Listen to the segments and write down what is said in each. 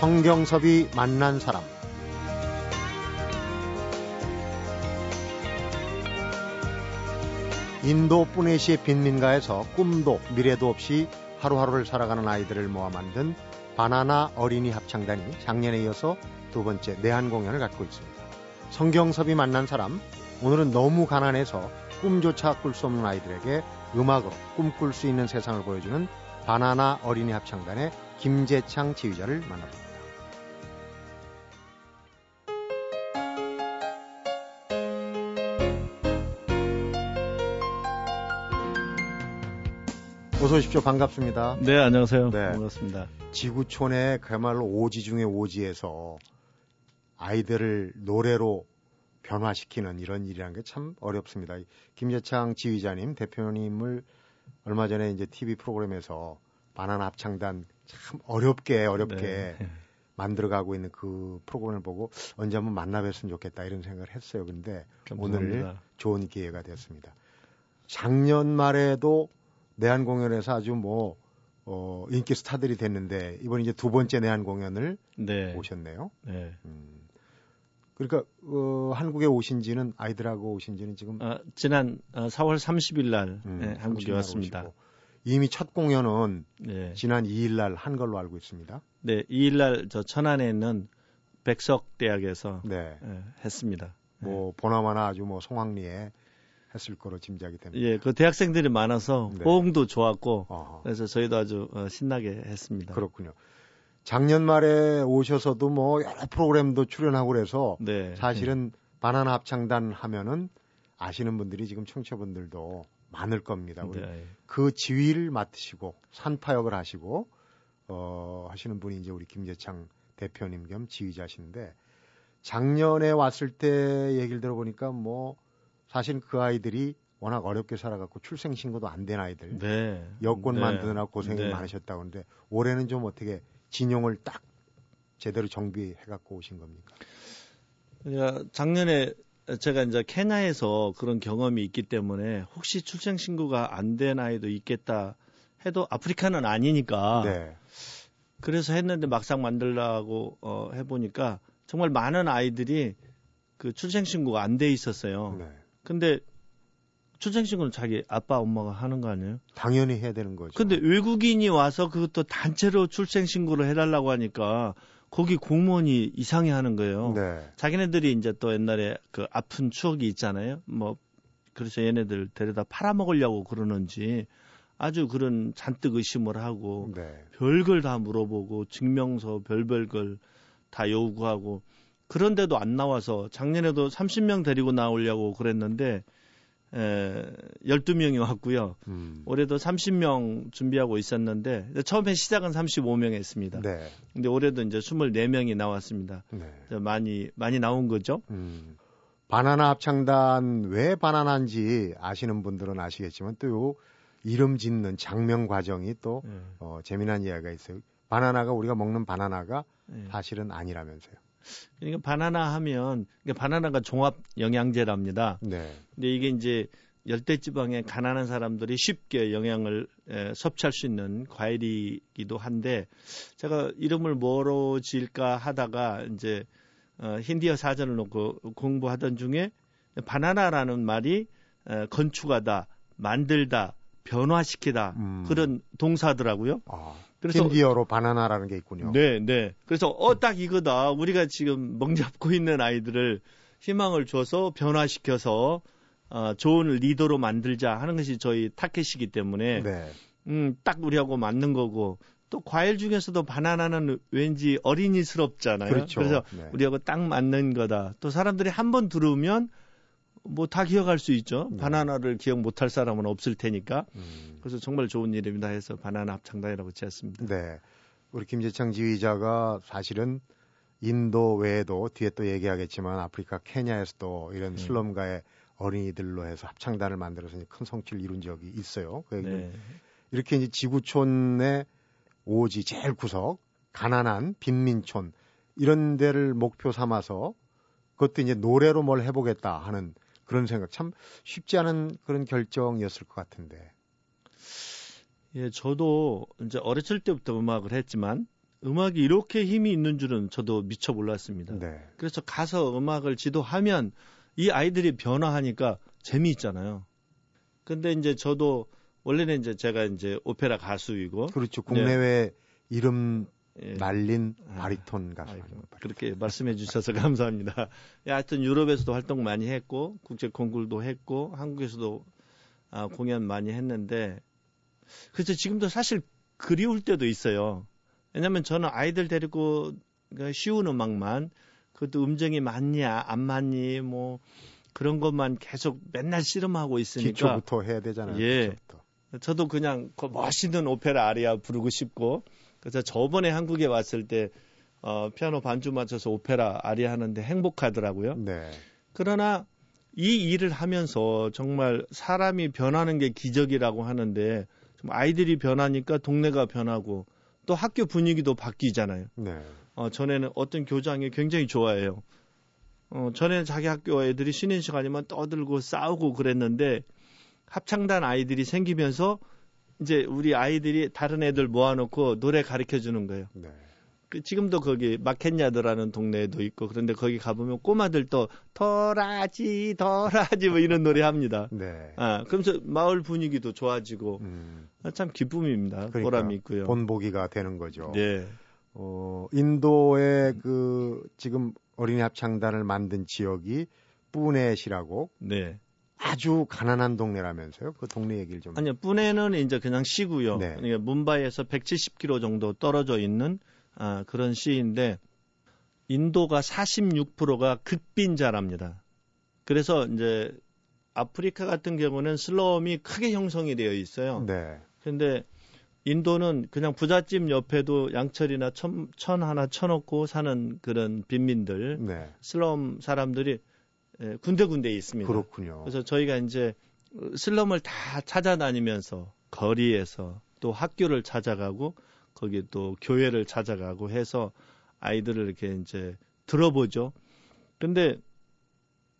성경섭이 만난 사람 인도 뿌네시의 빈민가에서 꿈도 미래도 없이 하루하루를 살아가는 아이들을 모아 만든 바나나 어린이 합창단이 작년에 이어서 두 번째 내한 공연을 갖고 있습니다. 성경섭이 만난 사람, 오늘은 너무 가난해서 꿈조차 꿀 수 없는 아이들에게 음악으로 꿈꿀 수 있는 세상을 보여주는 바나나 어린이 합창단의 김재창 지휘자를 만나봅니다. 어서 오십시오. 반갑습니다. 네, 안녕하세요. 네. 반갑습니다. 지구촌의 그야말로 오지 중의 오지에서 아이들을 노래로 변화시키는 이런 일이라는 게 참 어렵습니다. 김재창 지휘자님, 대표님을 얼마 전에 이제 TV 프로그램에서 바나나 합창단 참 어렵게 어렵게 네. 만들어가고 있는 그 프로그램을 보고 언제 한번 만나 뵀으면 좋겠다 이런 생각을 했어요. 근데 오늘 좋은 기회가 됐습니다. 작년 말에도 내한 공연에서 아주 뭐 어, 인기 스타들이 됐는데 이번 이제 두 번째 내한 공연을 네. 오셨네요. 네. 음. 그러니까 어, 한국에 오신지는 아이들하고 오신지는 지금 어, 지난 어, 4월 30일 날 음, 네, 한국에 왔습니다. 이미 첫 공연은 네. 지난 2일 날 한 걸로 알고 있습니다. 네, 2일 날 저 천안에 있는 백석 대학에서 네. 네, 했습니다. 뭐 보나마나 아주 뭐 송황리에 했을 거로 짐작이 됩니다. 예, 그 대학생들이 많아서 네. 호응도 좋았고 어허. 그래서 저희도 아주 어, 신나게 했습니다. 그렇군요. 작년 말에 오셔서도 뭐 여러 프로그램도 출연하고 그래서 네. 사실은 네. 바나나 합창단 하면은 아시는 분들이 지금 청취자분들도 많을 겁니다. 네. 그 지휘를 맡으시고 산파역을 하시고 어 하시는 분이 이제 우리 김재창 대표님 겸 지휘자신데 작년에 왔을 때 얘기를 들어보니까 뭐 사실 그 아이들이 워낙 어렵게 살아갖고 출생 신고도 안 된 아이들, 네. 여권 네. 만드느라 고생이 네. 많으셨다고 하는데 올해는 좀 어떻게 진용을 딱 제대로 정비해갖고 오신 겁니까? 작년에 제가 이제 케냐에서 그런 경험이 있기 때문에 혹시 출생 신고가 안 된 아이도 있겠다 해도 아프리카는 아니니까 네. 그래서 했는데 막상 만들라고 어, 해보니까 정말 많은 아이들이 그 출생 신고가 안 돼 있었어요. 네. 근데 출생신고는 자기 아빠 엄마가 하는 거 아니에요? 당연히 해야 되는 거죠. 근데 외국인이 와서 그것도 단체로 출생신고를 해달라고 하니까 거기 공무원이 이상해 하는 거예요. 네. 자기네들이 이제 또 옛날에 그 아픈 추억이 있잖아요. 뭐 그래서 얘네들 데려다 팔아먹으려고 그러는지 아주 그런 잔뜩 의심을 하고 네. 별걸 다 물어보고 증명서 별별 걸 다 요구하고 그런데도 안 나와서 작년에도 30명 데리고 나오려고 그랬는데 에, 12명이 왔고요. 음. 올해도 30명 준비하고 있었는데 처음에 시작은 35명 했습니다. 네. 근데 올해도 이제 24명이 나왔습니다. 네. 많이 많이 나온 거죠. 음. 바나나 합창단 왜 바나나인지 아시는 분들은 아시겠지만 또 요 이름 짓는 장명 과정이 또 네. 어, 재미난 이야기가 있어요. 바나나가 우리가 먹는 바나나가 네. 사실은 아니라면서요. 그러니까 바나나 하면 그러니까 바나나가 종합 영양제랍니다. 네. 근데 이게 이제 열대 지방에 가난한 사람들이 쉽게 영양을 에, 섭취할 수 있는 과일이기도 한데 제가 이름을 뭐로 지을까 하다가 이제 어, 힌디어 사전을 놓고 공부하던 중에 바나나라는 말이 에, 건축하다, 만들다, 변화시키다 음. 그런 동사더라고요. 아. 그래서 힌디어로 바나나라는 게 있군요. 네, 네. 그래서 어 딱 이거다. 우리가 지금 멍잡고 있는 아이들을 희망을 줘서 변화시켜서 어, 좋은 리더로 만들자 하는 것이 저희 타켓이기 때문에 네. 음, 딱 우리하고 맞는 거고 또 과일 중에서도 바나나는 왠지 어린이스럽잖아요. 그렇죠. 그래서 네. 우리하고 딱 맞는 거다. 또 사람들이 한 번 들으면 뭐 다 기억할 수 있죠. 네. 바나나를 기억 못할 사람은 없을 테니까. 음. 그래서 정말 좋은 이름이다 해서 바나나 합창단이라고 지었습니다. 네. 우리 김재창 지휘자가 사실은 인도 외에도 뒤에 또 얘기하겠지만 아프리카 케냐에서도 이런 음. 슬럼가의 어린이들로 해서 합창단을 만들어서 큰 성취를 이룬 적이 있어요. 그 네. 이렇게 이제 지구촌의 오지 제일 구석 가난한 빈민촌 이런 데를 목표 삼아서 그것도 이제 노래로 뭘 해보겠다 하는 그런 생각 참 쉽지 않은 그런 결정이었을 것 같은데. 예, 저도 이제 어렸을 때부터 음악을 했지만 음악이 이렇게 힘이 있는 줄은 저도 미처 몰랐습니다. 네. 그래서 가서 음악을 지도하면 이 아이들이 변화하니까 재미있잖아요. 근데 이제 저도 원래는 이제 제가 이제 오페라 가수이고 그렇죠. 국내외 네. 이름 예. 날린 아, 바리톤 가수. 아이고, 그렇게 말씀해 주셔서 감사합니다. 예, 하여튼 유럽에서도 활동 많이 했고 국제 콩쿨도 했고 한국에서도 아, 공연 많이 했는데 그래서 지금도 사실 그리울 때도 있어요. 왜냐면 저는 아이들 데리고 그 쉬운 음악만 그것도 음정이 맞냐 안 맞니 뭐 그런 것만 계속 맨날 씨름하고 있으니까 기초부터 해야 되잖아요. 예. 기초부터. 저도 그냥 그 멋있는 오페라 아리아 부르고 싶고 그래서 저번에 한국에 왔을 때 어, 피아노 반주 맞춰서 오페라 아리아 하는데 행복하더라고요. 네. 그러나 이 일을 하면서 정말 사람이 변하는 게 기적이라고 하는데 좀 아이들이 변하니까 동네가 변하고 또 학교 분위기도 바뀌잖아요. 네. 어, 전에는 어떤 교장이 굉장히 좋아해요. 어, 전에는 자기 학교 애들이 쉬는 시간이면 떠들고 싸우고 그랬는데 합창단 아이들이 생기면서 이제 우리 아이들이 다른 애들 모아놓고 노래 가르쳐 주는 거예요. 네. 그 지금도 거기 마켓야드라는 동네에도 있고 그런데 거기 가보면 꼬마들 또 더라지 더라지 뭐 이런 노래 합니다. 네. 아 그러면서 마을 분위기도 좋아지고 음. 아, 참 기쁨입니다. 그러니까 보람이 있고요. 본보기가 되는 거죠. 네. 어 인도의 그 지금 어린이 합창단을 만든 지역이 뿌넷이라고 네. 아주 가난한 동네라면서요? 그 동네 얘기를 좀. 아니요, 뿌네는 이제 그냥 시고요. 네. 그러니까 문바이에서 170km 정도 떨어져 있는 아, 그런 시인데 인도가 46%가 극빈자랍니다. 그래서 이제 아프리카 같은 경우는 슬럼이 크게 형성이 되어 있어요. 네. 근데 인도는 그냥 부잣집 옆에도 양철이나 천, 천 하나 쳐놓고 사는 그런 빈민들, 네. 슬럼 사람들이 예, 군데군데 있습니다. 그렇군요. 그래서 저희가 이제 슬럼을 다 찾아다니면서 거리에서 또 학교를 찾아가고 거기 또 교회를 찾아가고 해서 아이들을 이렇게 이제 들어보죠. 근데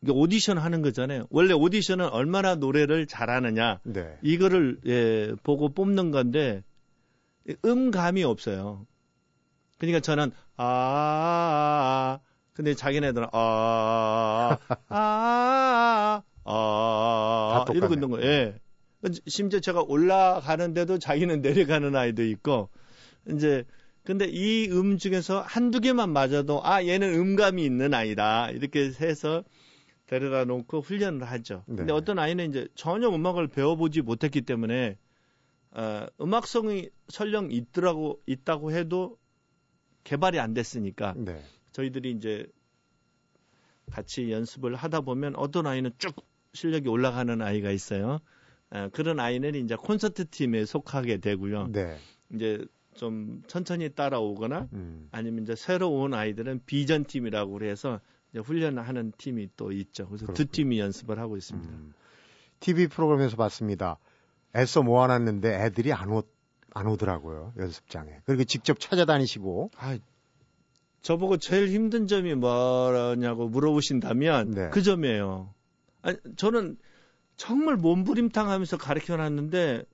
오디션 하는 거잖아요. 원래 오디션은 얼마나 노래를 잘하느냐 네. 이거를 예, 보고 뽑는 건데 음감이 없어요. 그러니까 저는 아, 아, 아 근데 자기네들은 아, 아, 아, 아, 이러고 있는 거예요. 예. 심지어 제가 올라가는데도 자기는 내려가는 아이도 있고, 이제, 근데 이 음 중에서 한두 개만 맞아도, 아, 얘는 음감이 있는 아이다. 이렇게 해서 데려다 놓고 훈련을 하죠. 네. 근데 어떤 아이는 이제 전혀 음악을 배워보지 못했기 때문에, 어, 음악성이 설령 있더라고, 있다고 해도 개발이 안 됐으니까, 네. 저희들이 이제 같이 연습을 하다 보면 어떤 아이는 쭉 실력이 올라가는 아이가 있어요. 아, 그런 아이는 이제 콘서트 팀에 속하게 되고요. 네. 이제 좀 천천히 따라오거나 음. 아니면 이제 새로 온 아이들은 비전 팀이라고 그래서 이제 훈련하는 팀이 또 있죠. 그래서 그렇군요. 두 팀이 연습을 하고 있습니다. 음. TV 프로그램에서 봤습니다. 애써 모아놨는데 애들이 안, 오, 안 오더라고요. 연습장에. 그리고 직접 찾아다니시고. 아, 저보고 제일 힘든 점이 뭐냐고 물어보신다면 네. 그 점이에요. 아니, 저는 정말 몸부림탕 하면서 가르쳐 놨는데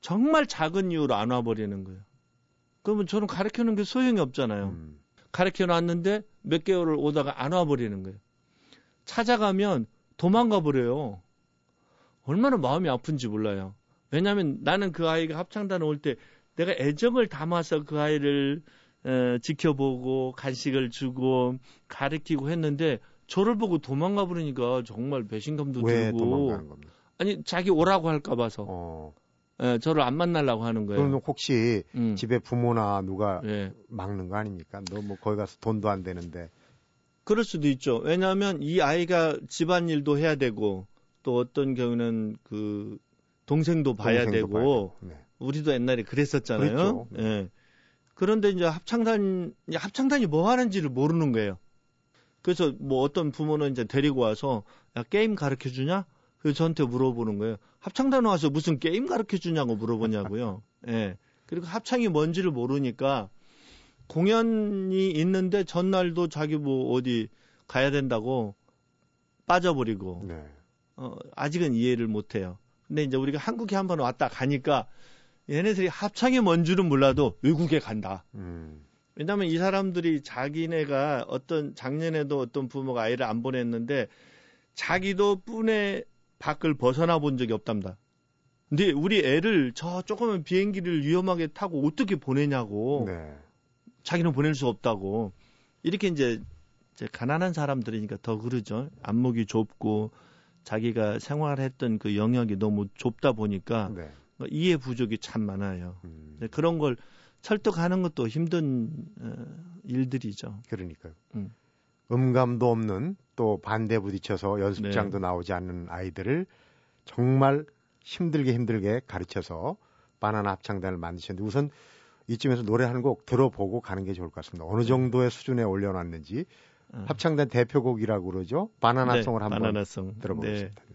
정말 작은 이유로 안 와버리는 거예요. 그러면 저는 놓은 게 소용이 없잖아요. 음. 가르쳐 놨는데 몇 개월을 오다가 안 와버리는 거예요. 찾아가면 도망가 버려요. 얼마나 마음이 아픈지 몰라요. 왜냐하면 나는 그 아이가 합창단 올 때 내가 애정을 담아서 그 아이를 에, 지켜보고 간식을 주고 가르치고 했는데 저를 보고 도망가 버리니까 정말 배신감도 왜 들고? 아니 자기 오라고 할까 봐서 어. 에, 저를 안 만나려고 하는 거예요. 그럼 혹시 음. 집에 부모나 누가 예. 막는 거 아닙니까? 너 뭐 거기 가서 돈도 안 되는데. 그럴 수도 있죠. 왜냐하면 이 아이가 집안 일도 해야 되고 또 어떤 경우는 그 동생도 봐야 동생도 되고 네. 우리도 옛날에 그랬었잖아요. 그랬죠. 예. 그런데 이제 합창단, 합창단이 뭐 하는지를 모르는 거예요. 그래서 뭐 어떤 부모는 이제 데리고 와서 야, 게임 가르쳐 주냐? 그래서 저한테 물어보는 거예요. 합창단 와서 무슨 게임 가르쳐 주냐고 물어보냐고요. 예. 그리고 합창이 뭔지를 모르니까 공연이 있는데 전날도 자기 뭐 어디 가야 된다고 빠져버리고 네. 어, 아직은 이해를 못해요. 근데 이제 우리가 한국에 한번 왔다 가니까 얘네들이 합창이 뭔 줄은 몰라도 외국에 간다. 음. 왜냐하면 이 사람들이 자기네가 어떤 작년에도 어떤 부모가 아이를 안 보냈는데 자기도 뿐의 밖을 벗어나 본 적이 없답니다. 근데 우리 애를 저 조그만 비행기를 위험하게 타고 어떻게 보내냐고. 네. 자기는 보낼 수 없다고. 이렇게 이제, 이제 가난한 사람들이니까 더 그러죠. 안목이 좁고 자기가 생활했던 그 영역이 너무 좁다 보니까 네. 뭐 이해 부족이 참 많아요. 음. 그런 걸 설득하는 것도 힘든 어, 일들이죠. 그러니까요. 음. 음감도 없는 또 반대 부딪혀서 연습장도 네. 나오지 않는 아이들을 정말 힘들게 힘들게 가르쳐서 바나나 합창단을 만드셨는데 우선 이쯤에서 노래 한 곡 들어보고 가는 게 좋을 것 같습니다. 어느 네. 정도의 수준에 올려놨는지 어. 합창단 대표곡이라고 그러죠. 바나나송을 네, 한번 바나나송. 들어보겠습니다. 네.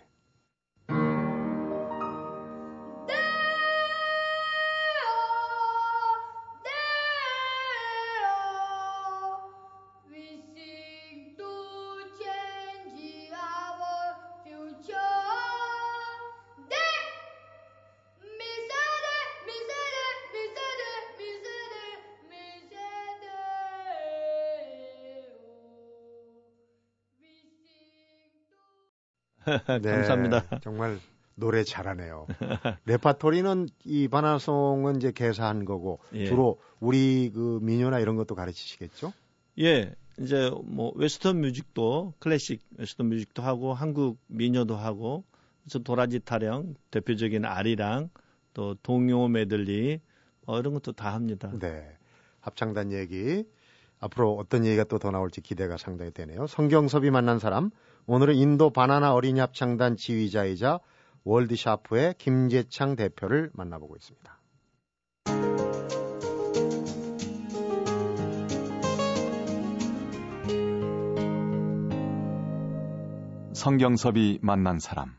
네, 감사합니다. 정말 노래 잘하네요. 레파토리는 이 바나나송은 이제 개사한 거고 예. 주로 우리 그 민요나 이런 것도 가르치시겠죠? 예. 이제 뭐 western music도 클래식 western music도 하고 한국 민요도 하고 그래서 도라지 타령 대표적인 아리랑 또 동요 메들리 어, 이런 것도 다 합니다. 네. 합창단 얘기 앞으로 어떤 얘기가 또 더 나올지 기대가 상당히 되네요. 성경섭이 만난 사람 오늘은 인도 바나나 어린이 합창단 지휘자이자 월드샤프의 김재창 대표를 만나보고 있습니다. 성경섭이 만난 사람.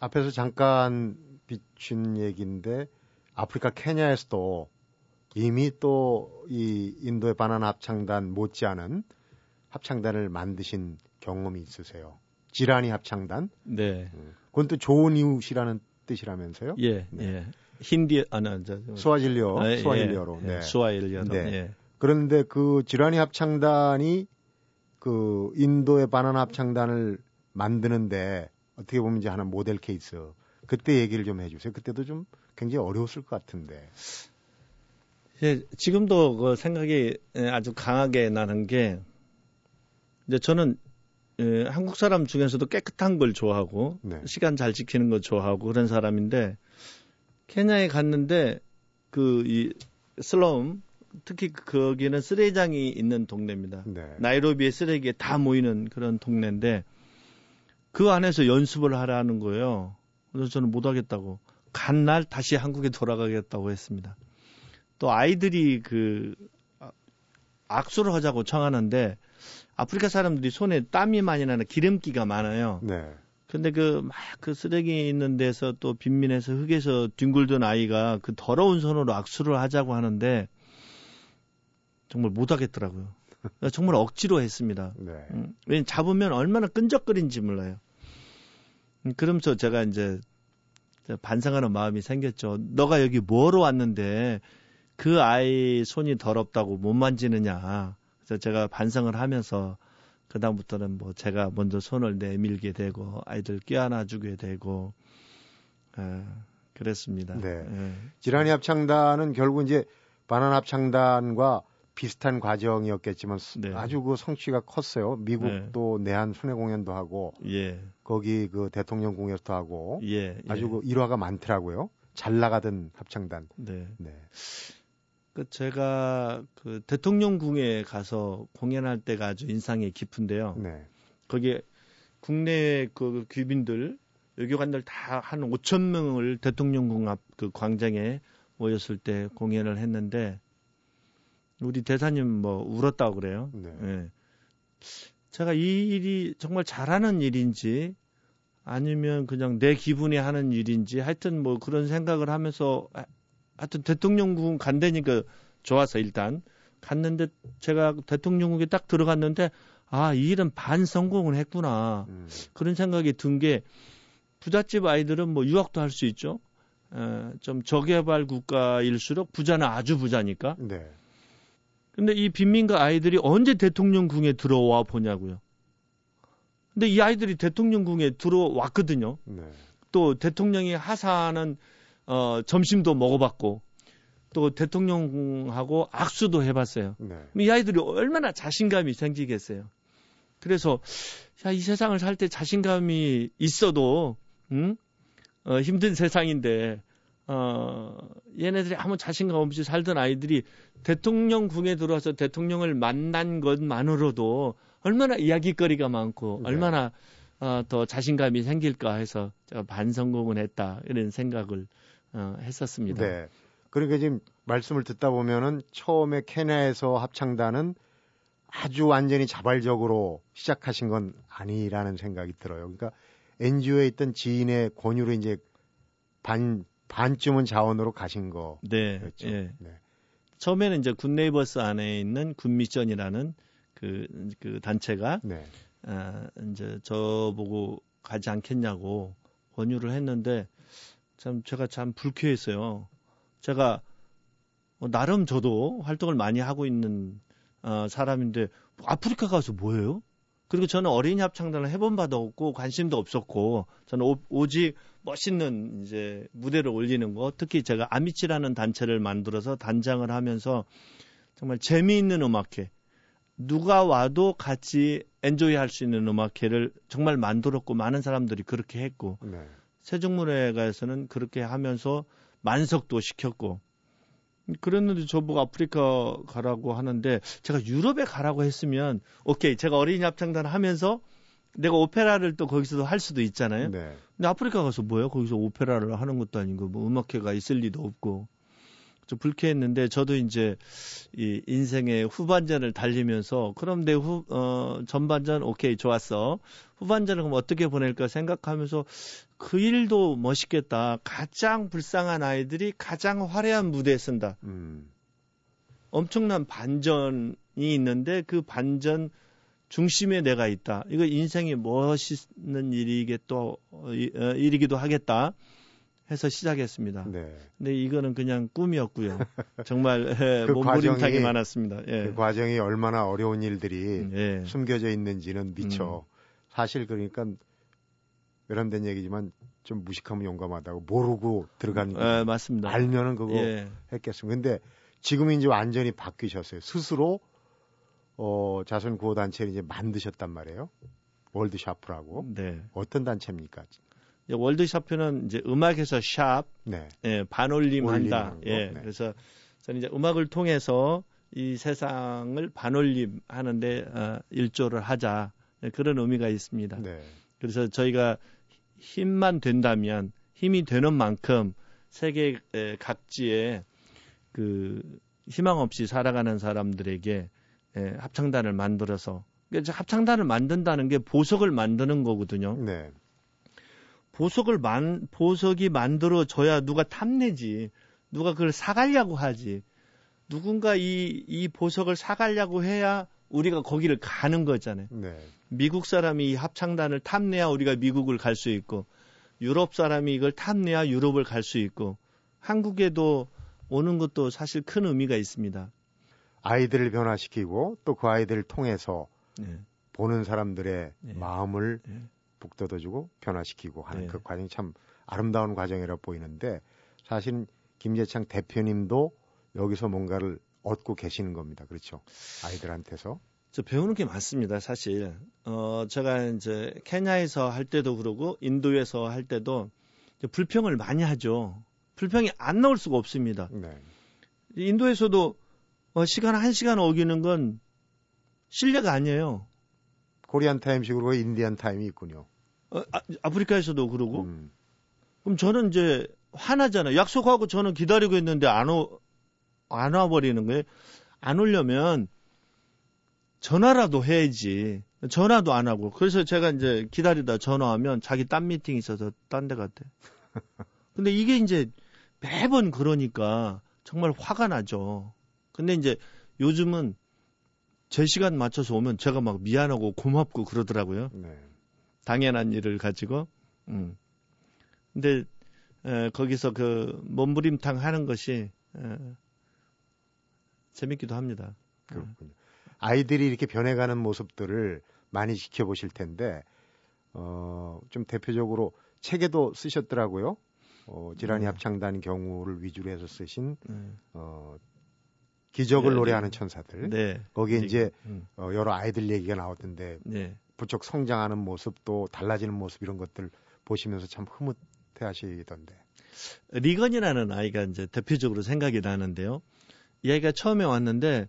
앞에서 잠깐 비춘 얘기인데 아프리카 케냐에서도 이미 또 이 인도의 바나나 합창단 못지않은 합창단을 만드신 경험이 있으세요. 지라니 합창단. 네. 음. 그건 또 좋은 이웃이라는 뜻이라면서요? 예. 네. 예. 힌디 아나 수아질리어 아, 수아일리어로. 예, 네. 수아일리어로. 네. 예. 그런데 그 지라니 합창단이 그 인도의 바나나 합창단을 만드는데 어떻게 보면 이제 하는 모델 케이스. 그때 얘기를 좀 해주세요. 그때도 좀 굉장히 어려웠을 것 같은데. 예, 지금도 그 생각이 아주 강하게 나는 게 이제 저는 예, 한국 사람 중에서도 깨끗한 걸 좋아하고 네. 시간 잘 지키는 거 좋아하고 그런 사람인데 케냐에 갔는데 그 이 슬럼 특히 거기는 쓰레기장이 있는 동네입니다. 네. 나이로비의 쓰레기에 다 모이는 그런 동네인데 그 안에서 연습을 하라는 거예요. 그래서 저는 못 하겠다고 간 날 다시 한국에 돌아가겠다고 했습니다. 또 아이들이 그 악수를 하자고 청하는데 아프리카 사람들이 손에 땀이 많이 나는 기름기가 많아요. 네. 근데 그 막 그 쓰레기 있는 데서 또 빈민에서 흙에서 뒹굴던 아이가 그 더러운 손으로 악수를 하자고 하는데 정말 못 하겠더라고요. 정말 억지로 했습니다. 네. 음, 왜냐면 잡으면 얼마나 끈적거린지 몰라요. 음, 그러면서 제가 이제 반성하는 마음이 생겼죠. 너가 여기 뭐로 왔는데 그 아이 손이 더럽다고 못 만지느냐. 그래서 제가 반성을 하면서 그다음부터는 뭐 제가 먼저 손을 내밀게 되고 아이들 껴안아 주게 되고 아, 그랬습니다. 네. 예. 지라니 합창단은 결국 이제 바나나 합창단과 비슷한 과정이었겠지만 네. 아주 그 성취가 컸어요. 미국도 네. 내한 순회 공연도 하고 예. 거기 그 대통령 공연도 하고 예. 아주 예. 그 일화가 많더라고요. 잘 나가던 합창단. 네. 네. 그 제가 그 대통령궁에 가서 공연할 때가 아주 인상이 깊은데요. 네. 거기에 국내 그 귀빈들 외교관들 다 한 5천 명을 대통령궁 앞 그 광장에 모였을 때 공연을 했는데 우리 대사님 뭐 울었다고 그래요. 네. 네. 제가 이 일이 정말 잘하는 일인지 아니면 그냥 내 기분이 하는 일인지 하여튼 뭐 그런 생각을 하면서 하여튼 대통령궁 간다니까 좋아서 일단 갔는데 제가 대통령궁에 딱 들어갔는데 아, 이 일은 반 성공을 했구나. 음. 그런 생각이 든 게 부잣집 아이들은 뭐 유학도 할 수 있죠. 어, 좀 저개발 국가일수록 부자는 아주 부자니까. 네. 근데 이 빈민가 아이들이 언제 대통령궁에 들어와 보냐고요. 근데 이 아이들이 대통령궁에 들어왔거든요. 네. 또 대통령이 하사하는 어, 점심도 먹어봤고 또 대통령하고 악수도 해봤어요. 네. 이 아이들이 얼마나 자신감이 생기겠어요. 그래서 야, 이 세상을 살 때 자신감이 있어도 응? 어, 힘든 세상인데 어, 얘네들이 아무 자신감 없이 살던 아이들이 대통령궁에 들어와서 대통령을 만난 것만으로도 얼마나 이야기거리가 많고 네. 얼마나 어, 더 자신감이 생길까 해서 제가 반성공을 했다 이런 생각을 어, 했었습니다. 네. 그러니까 지금 말씀을 듣다 보면은 처음에 케냐에서 합창단은 아주 완전히 자발적으로 시작하신 건 아니라는 생각이 들어요. 그러니까 NGO에 있던 지인의 권유로 이제 반 반쯤은 자원으로 가신 거. 네. 그렇죠. 예. 네. 처음에는 이제 굿네이버스 안에 있는 굿미션이라는 그, 그 단체가 네. 아, 이제 저보고 가지 않겠냐고 권유를 했는데 참 제가 참 불쾌했어요. 제가 뭐 나름 저도 활동을 많이 하고 있는 어, 사람인데 아프리카 가서 뭐예요? 그리고 저는 어린이 합창단을 해본 바도 없고 관심도 없었고 저는 오, 오직 멋있는 이제 무대를 올리는 거 특히 제가 아미치라는 단체를 만들어서 단장을 하면서 정말 재미있는 음악회 누가 와도 같이 엔조이 할 수 있는 음악회를 정말 만들었고 많은 사람들이 그렇게 했고 네. 세종문화회가에서는 그렇게 하면서 만석도 시켰고 그랬는데 저보고 아프리카 가라고 하는데 제가 유럽에 가라고 했으면 오케이 제가 어린이 합창단 하면서 내가 오페라를 또 거기서도 할 수도 있잖아요. 네. 근데 아프리카 가서 뭐야? 거기서 오페라를 하는 것도 아니고 뭐 음악회가 있을 리도 없고 좀 불쾌했는데 저도 이제 이 인생의 후반전을 달리면서 그럼 내 후 어 전반전 오케이 좋았어. 후반전을 그럼 어떻게 보낼까 생각하면서 그 일도 멋있겠다. 가장 불쌍한 아이들이 가장 화려한 무대에 쓴다. 음. 엄청난 반전이 있는데 그 반전 중심에 내가 있다. 이거 인생이 멋있는 일이게 또 어, 어, 일이기도 하겠다. 해서 시작했습니다. 네. 근데 이거는 그냥 꿈이었고요. 정말 예, 그 몸부림탕이 많았습니다. 예. 그 과정이 얼마나 어려운 일들이 예. 숨겨져 있는지는 미처 음. 사실 그러니까 외람된 얘기지만 좀 무식하면 용감하다고 모르고 들어간 예, 맞습니다. 알면은 그거 예. 했겠습니다. 근데 지금 이제 완전히 바뀌셨어요. 스스로 어, 자선 구호 단체를 이제 만드셨단 말이에요. 월드샤프라고. 네. 어떤 단체입니까? 월드샤프는 이제 음악에서 샵, 네. 예, 반올림한다. 예, 네. 그래서 저는 이제 음악을 통해서 이 세상을 반올림하는데 어, 일조를 하자 네, 그런 의미가 있습니다. 네. 그래서 저희가 힘만 된다면 힘이 되는 만큼 세계 각지에 그 희망 없이 살아가는 사람들에게 예, 합창단을 만들어서 그러니까 합창단을 만든다는 게 보석을 만드는 거거든요. 네. 보석을 만 보석이 만들어져야 누가 탐내지 누가 그걸 사가려고 하지 누군가 이 이 보석을 사가려고 해야 우리가 거기를 가는 거잖아요. 네. 미국 사람이 이 합창단을 탐내야 우리가 미국을 갈 수 있고 유럽 사람이 이걸 탐내야 유럽을 갈 수 있고 한국에도 오는 것도 사실 큰 의미가 있습니다. 아이들을 변화시키고 또 그 아이들을 통해서 네. 보는 사람들의 네. 마음을 네. 북돋아주고 변화시키고 하는 네. 그 과정이 참 아름다운 과정이라 보이는데 사실 김재창 대표님도 여기서 뭔가를 얻고 계시는 겁니다. 그렇죠? 아이들한테서. 저 배우는 게 많습니다, 사실. 어, 제가 이제 케냐에서 할 때도 그러고 인도에서 할 때도 불평을 많이 하죠. 불평이 안 나올 수가 없습니다. 네. 인도에서도 어, 시간 한 시간 어기는 건 실례가 아니에요. Korean time식으로 Indian time이 있군요. 어, 아프리카에서도 그러고. 음. 그럼 저는 이제 화나잖아요. 약속하고 저는 기다리고 있는데 안, 오, 안 와버리는 거예요. 안 오려면 전화라도 해야지. 전화도 안 하고. 그래서 제가 이제 기다리다 전화하면 자기 딴 미팅 있어서 딴 데 갔대. 근데 이게 이제 매번 그러니까 정말 화가 나죠. 근데 이제 요즘은 제 시간 맞춰서 오면 제가 막 미안하고 고맙고 그러더라고요. 네. 당연한 일을 가지고. 음. 근데 에, 거기서 그 몸부림탕 하는 것이 에, 재밌기도 합니다. 그렇군요. 아이들이 이렇게 변해가는 모습들을 많이 지켜보실 텐데 어, 좀 대표적으로 책에도 쓰셨더라고요. 어, 지란이 네. 합창단 경우를 위주로 해서 쓰신 네. 어, 기적을 네, 노래하는 네. 천사들. 네. 거기에 이제 음. 어, 여러 아이들 얘기가 나왔던데 네. 부쩍 성장하는 모습 또 달라지는 모습 이런 것들 보시면서 참 흐뭇해하시던데. 리건이라는 아이가 이제 대표적으로 생각이 나는데요. 이 아이가 처음에 왔는데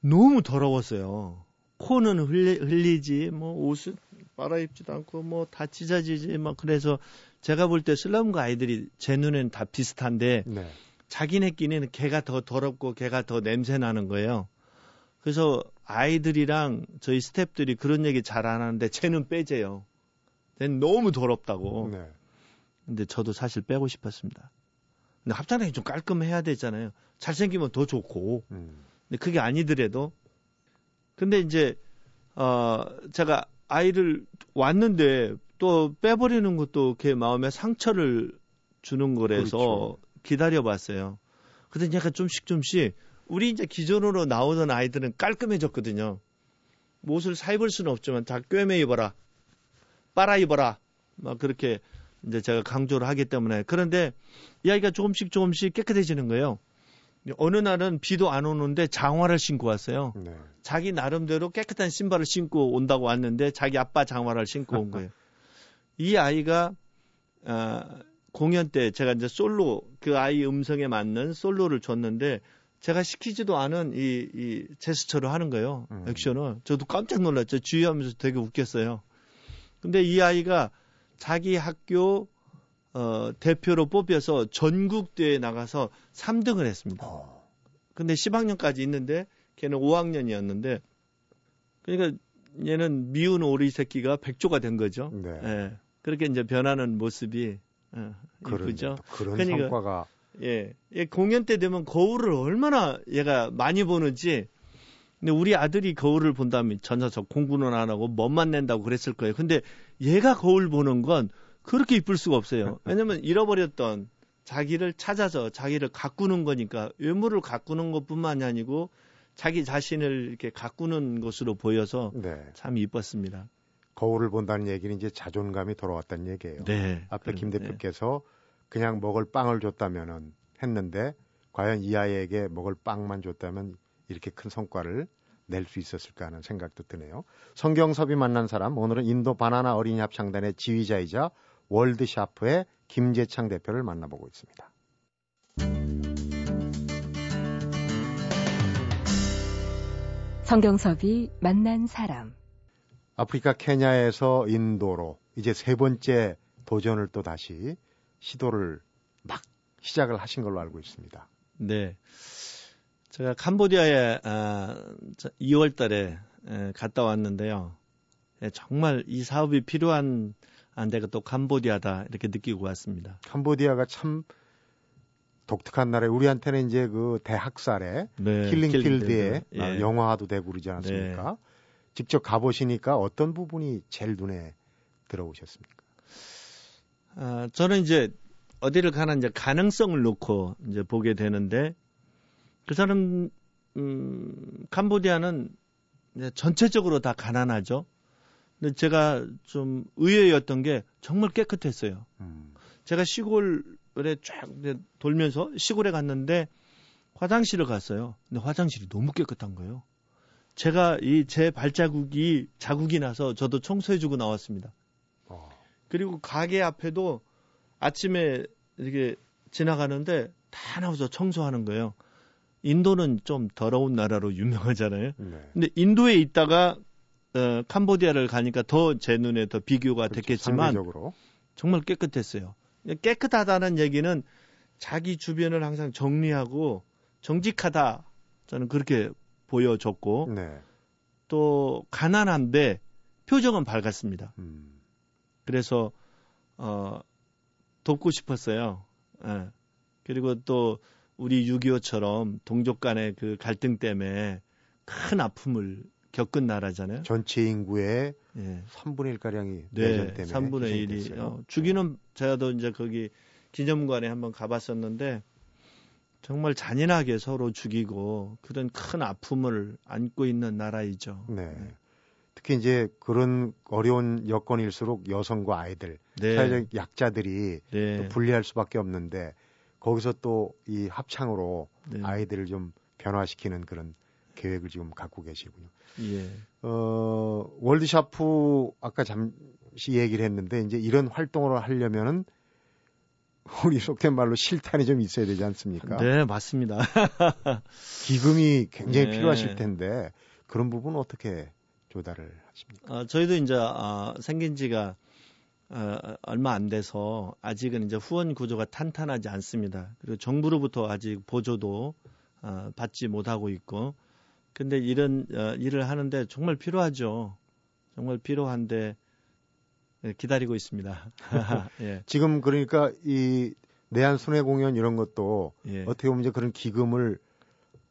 너무 더러웠어요. 코는 흘리, 흘리지, 뭐 옷을 빨아입지도 않고 뭐 다 찢어지지, 막 그래서 제가 볼 때 슬럼그 아이들이 제 눈엔 다 비슷한데 네. 자기네끼리는 걔가 더 더럽고 걔가 더 냄새 나는 거예요. 그래서 아이들이랑 저희 스탭들이 그런 얘기 잘 안 하는데 쟤는 빼재요. 쟤는 너무 더럽다고. 네. 근데 저도 사실 빼고 싶었습니다. 근데 합장단이 좀 깔끔해야 되잖아요. 잘생기면 더 좋고. 음. 근데 그게 아니더라도. 근데 이제, 어, 제가 아이를 왔는데 또 빼버리는 것도 걔 마음에 상처를 주는 거라서 그렇죠. 기다려 봤어요. 근데 약간 좀씩 좀씩 우리 이제 기존으로 나오던 아이들은 깔끔해졌거든요. 옷을 사 입을 수는 없지만 다 꿰매 입어라. 빨아 입어라. 막 그렇게 이제 제가 강조를 하기 때문에 그런데 이 아이가 조금씩 조금씩 깨끗해지는 거예요. 어느 날은 비도 안 오는데 장화를 신고 왔어요. 네. 자기 나름대로 깨끗한 신발을 신고 온다고 왔는데 자기 아빠 장화를 신고 온 거예요. 이 아이가 어, 공연 때 제가 이제 솔로 그 아이 음성에 맞는 솔로를 줬는데 제가 시키지도 않은 이, 이 제스처를 하는 거예요. 음. 액션을. 저도 깜짝 놀랐죠. 주의하면서 되게 웃겼어요. 근데 이 아이가 자기 학교 어, 대표로 뽑혀서 전국대회에 나가서 3등을 했습니다. 어. 근데 10학년까지 있는데 걔는 5학년이었는데 그러니까 얘는 미운 오리 새끼가 백조가 된 거죠. 네. 예. 그렇게 이제 변하는 모습이 어, 이쁘죠. 그런 그러니까, 성과가 예. 예, 공연 때 되면 거울을 얼마나 얘가 많이 보는지 근데 우리 아들이 거울을 본다면 전사적 공부는 안 하고 멋만 낸다고 그랬을 거예요. 근데 얘가 거울 보는 건 그렇게 이쁠 수가 없어요. 왜냐면 잃어버렸던 자기를 찾아서 자기를 가꾸는 거니까 외모를 가꾸는 것뿐만이 아니고 자기 자신을 이렇게 가꾸는 것으로 보여서 네. 참 이뻤습니다. 거울을 본다는 얘기는 이제 자존감이 돌아왔다는 얘기예요. 네. 앞에 김 대표께서 그냥 먹을 빵을 줬다면은 했는데 과연 이 아이에게 먹을 빵만 줬다면 이렇게 큰 성과를 낼 수 있었을까 하는 생각도 드네요. 성경섭이 만난 사람 오늘은 인도 바나나 어린이 합창단의 지휘자이자 월드샤프의 김재창 대표를 만나보고 있습니다. 성경섭이 만난 사람 아프리카 케냐에서 인도로 이제 세 번째 도전을 또 다시 시도를 막 시작을 하신 걸로 알고 있습니다. 네. 제가 캄보디아에 아, 2월 달에 에, 갔다 왔는데요. 에, 정말 이 사업이 필요한 아, 데가 또 캄보디아다 이렇게 느끼고 왔습니다. 캄보디아가 참 독특한 나라에 우리한테는 이제 그 대학살에 네, 킬링필드에 예. 영화도 되고 그러지 않았습니까? 네. 직접 가보시니까 어떤 부분이 제일 눈에 들어오셨습니까? 아, 저는 이제 어디를 가나 이제 가능성을 놓고 이제 보게 되는데 그 사람 음, 캄보디아는 전체적으로 다 가난하죠. 근데 제가 좀 의외였던 게 정말 깨끗했어요. 음. 제가 시골에 쫙 돌면서 시골에 갔는데 화장실을 갔어요. 근데 화장실이 너무 깨끗한 거예요. 제가 이 제 발자국이 자국이 나서 저도 청소해주고 나왔습니다. 어. 그리고 가게 앞에도 아침에 이렇게 지나가는데 다 나와서 청소하는 거예요. 인도는 좀 더러운 나라로 유명하잖아요. 네. 근데 인도에 있다가 어, 캄보디아를 가니까 더 제 눈에 더 비교가 그렇죠, 됐겠지만 상대적으로. 정말 깨끗했어요. 깨끗하다는 얘기는 자기 주변을 항상 정리하고 정직하다. 저는 그렇게 보여줬고 네. 또 가난한데 표정은 밝았습니다. 음. 그래서 어 돕고 싶었어요. 예. 그리고 또 우리 6.25처럼 동족 간의 그 갈등 때문에 큰 아픔을 겪은 나라잖아요. 전체 인구의 예. 3분의 1가량이 네, 내전 때문에 3분의 1이 어, 죽이는 제가도 이제 거기 기념관에 한번 가봤었는데 정말 잔인하게 서로 죽이고 그런 큰 아픔을 안고 있는 나라이죠. 네. 네. 특히 이제 그런 어려운 여건일수록 여성과 아이들, 네. 사회적 약자들이 네. 불리할 수밖에 없는데 거기서 또 이 합창으로 네. 아이들을 좀 변화시키는 그런 계획을 지금 갖고 계시군요. 예. 어, 월드샤프 아까 잠시 얘기를 했는데 이제 이런 활동을 하려면은 우리 속된 말로 실탄이 좀 있어야 되지 않습니까? 네, 맞습니다. 기금이 굉장히 네. 필요하실 텐데 그런 부분 은 어떻게 조달을 하십니까? 어, 저희도 이제 어, 생긴 지가 어, 얼마 안 돼서 아직은 이제 후원 구조가 탄탄하지 않습니다. 그리고 정부로부터 아직 보조도 어, 받지 못하고 있고, 근데 이런 어, 일을 하는데 정말 필요하죠. 정말 필요한데 예, 기다리고 있습니다. 예. 지금 그러니까 이 내한 순회 공연 이런 것도 예. 어떻게 보면 이제 그런 기금을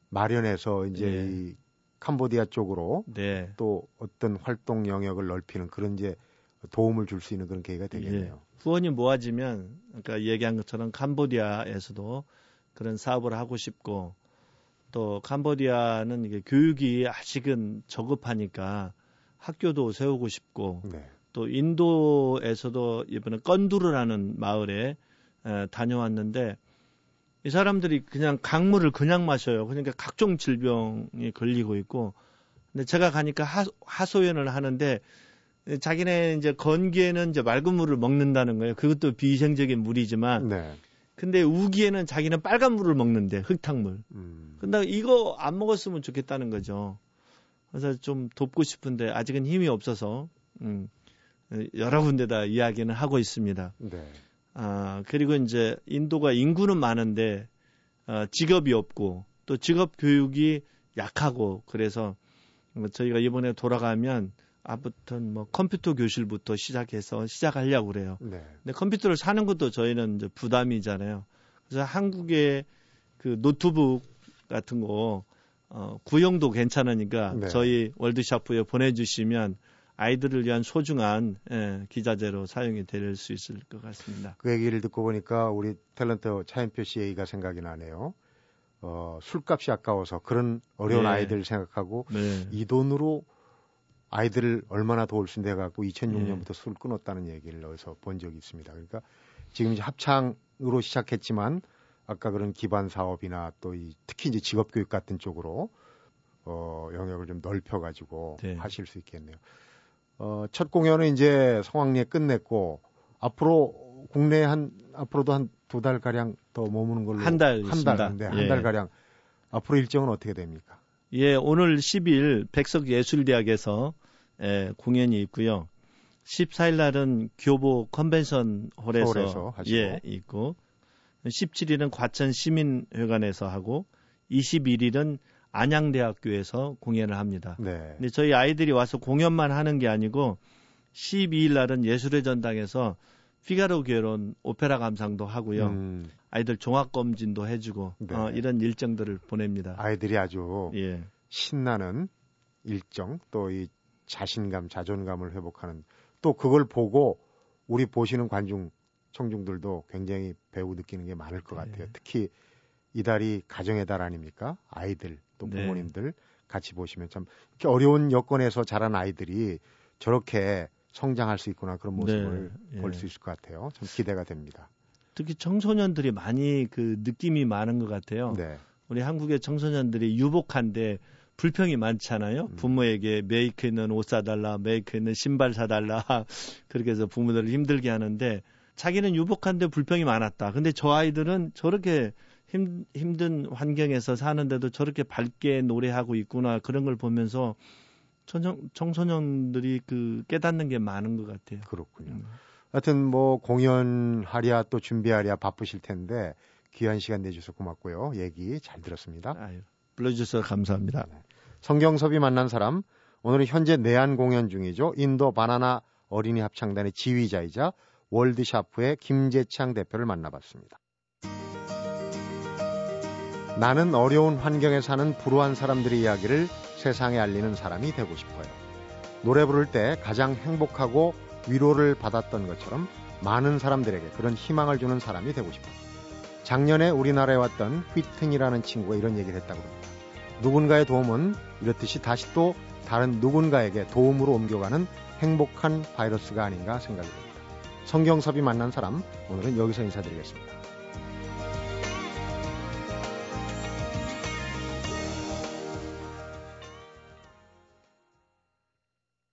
마련해서 이제 예. 이 캄보디아 쪽으로 네. 또 어떤 활동 영역을 넓히는 그런 이제 도움을 줄 수 있는 그런 계기가 되겠네요. 예. 후원이 모아지면 그러니까 얘기한 것처럼 캄보디아에서도 그런 사업을 하고 싶고 또 캄보디아는 이게 교육이 아직은 저급하니까 학교도 세우고 싶고 네. 또 인도에서도 이번에 건두르라는 마을에 에, 다녀왔는데 이 사람들이 그냥 강물을 그냥 마셔요. 그러니까 각종 질병이 걸리고 있고 근데 제가 가니까 하, 하소연을 하는데 자기네 이제 건기에는 이제 맑은 물을 먹는다는 거예요. 그것도 비위생적인 물이지만 네. 근데 우기에는 자기는 빨간 물을 먹는데 흙탕물. 음. 근데 이거 안 먹었으면 좋겠다는 거죠. 그래서 좀 돕고 싶은데 아직은 힘이 없어서 음, 여러 군데다 이야기는 하고 있습니다. 네. 아 그리고 이제 인도가 인구는 많은데 어, 직업이 없고 또 직업 교육이 약하고 그래서 저희가 이번에 돌아가면 아무튼 뭐 컴퓨터 교실부터 시작해서 시작하려고 그래요. 네. 근데 컴퓨터를 사는 것도 저희는 이제 부담이잖아요. 그래서 한국의 그 노트북 같은 거 어, 구형도 괜찮으니까 네. 저희 월드샤프에 보내주시면 아이들을 위한 소중한 예, 기자재로 사용이 될 수 있을 것 같습니다. 그 얘기를 듣고 보니까 우리 탤런트 차인표 씨 얘기가 생각이 나네요. 어, 술값이 아까워서 그런 어려운 네. 아이들 생각하고 네. 이 돈으로 아이들을 얼마나 도울 수 있는데 갖고 2006년부터 예. 술을 끊었다는 얘기를 어디서 본 적이 있습니다. 그러니까 지금 이제 합창으로 시작했지만 아까 그런 기반 사업이나 또 이 특히 이제 직업 교육 같은 쪽으로 어 영역을 좀 넓혀 가지고 네. 하실 수 있겠네요. 어, 첫 공연은 이제 성황리에 끝냈고 앞으로 국내에 한 앞으로도 한 두 달 가량 더 머무는 걸로 한 달 한달 네, 한달 예. 가량 앞으로 일정은 어떻게 됩니까? 예, 오늘 10일 백석예술대학에서 예, 공연이 있고요. 14일 날은 교보 컨벤션 홀에서 예, 있고 17일은 과천 시민회관에서 하고 21일은 안양대학교에서 공연을 합니다. 네. 근데 저희 아이들이 와서 공연만 하는 게 아니고 12일 날은 예술의 전당에서 피가로 결혼 오페라 감상도 하고요. 음. 아이들 종합 검진도 해주고 네. 어, 이런 일정들을 보냅니다. 아이들이 아주 예. 신나는 일정 또 이 자신감, 자존감을 회복하는 또 그걸 보고 우리 보시는 관중 청중들도 굉장히 배우 느끼는 게 많을 것 네. 같아요. 특히 이달이 가정의 달 아닙니까? 아이들 또 네. 부모님들 네. 같이 보시면 참 이렇게 어려운 여건에서 자란 아이들이 저렇게 성장할 수 있구나 그런 모습을 네. 예. 볼수 있을 것 같아요. 참 기대가 됩니다. 특히 청소년들이 많이 그 느낌이 많은 것 같아요. 네. 우리 한국의 청소년들이 유복한데 불평이 많잖아요. 음. 부모에게 메이크 있는 옷 사달라, 메이크 있는 신발 사달라. 그렇게 해서 부모들을 힘들게 하는데 자기는 유복한데 불평이 많았다. 근데 저 아이들은 저렇게 힘, 힘든 환경에서 사는데도 저렇게 밝게 노래하고 있구나. 그런 걸 보면서 청년, 청소년들이 그 깨닫는 게 많은 것 같아요. 그렇군요. 음. 하여튼 뭐 공연하랴 또 준비하랴 바쁘실 텐데 귀한 시간 내주셔서 고맙고요. 얘기 잘 들었습니다. 아유, 불러주셔서 감사합니다. 네. 성경섭이 만난 사람 오늘은 현재 내한 공연 중이죠. 인도 바나나 어린이 합창단의 지휘자이자 월드샤프의 김재창 대표를 만나봤습니다. 나는 어려운 환경에 사는 불우한 사람들의 이야기를 세상에 알리는 사람이 되고 싶어요. 노래 부를 때 가장 행복하고 위로를 받았던 것처럼 많은 사람들에게 그런 희망을 주는 사람이 되고 싶어요. 작년에 우리나라에 왔던 휘튼이라는 친구가 이런 얘기를 했다고 합니다. 누군가의 도움은 이렇듯이 다시 또 다른 누군가에게 도움으로 옮겨가는 행복한 바이러스가 아닌가 생각이 듭니다. 성경섭이 만난 사람 오늘은 여기서 인사드리겠습니다.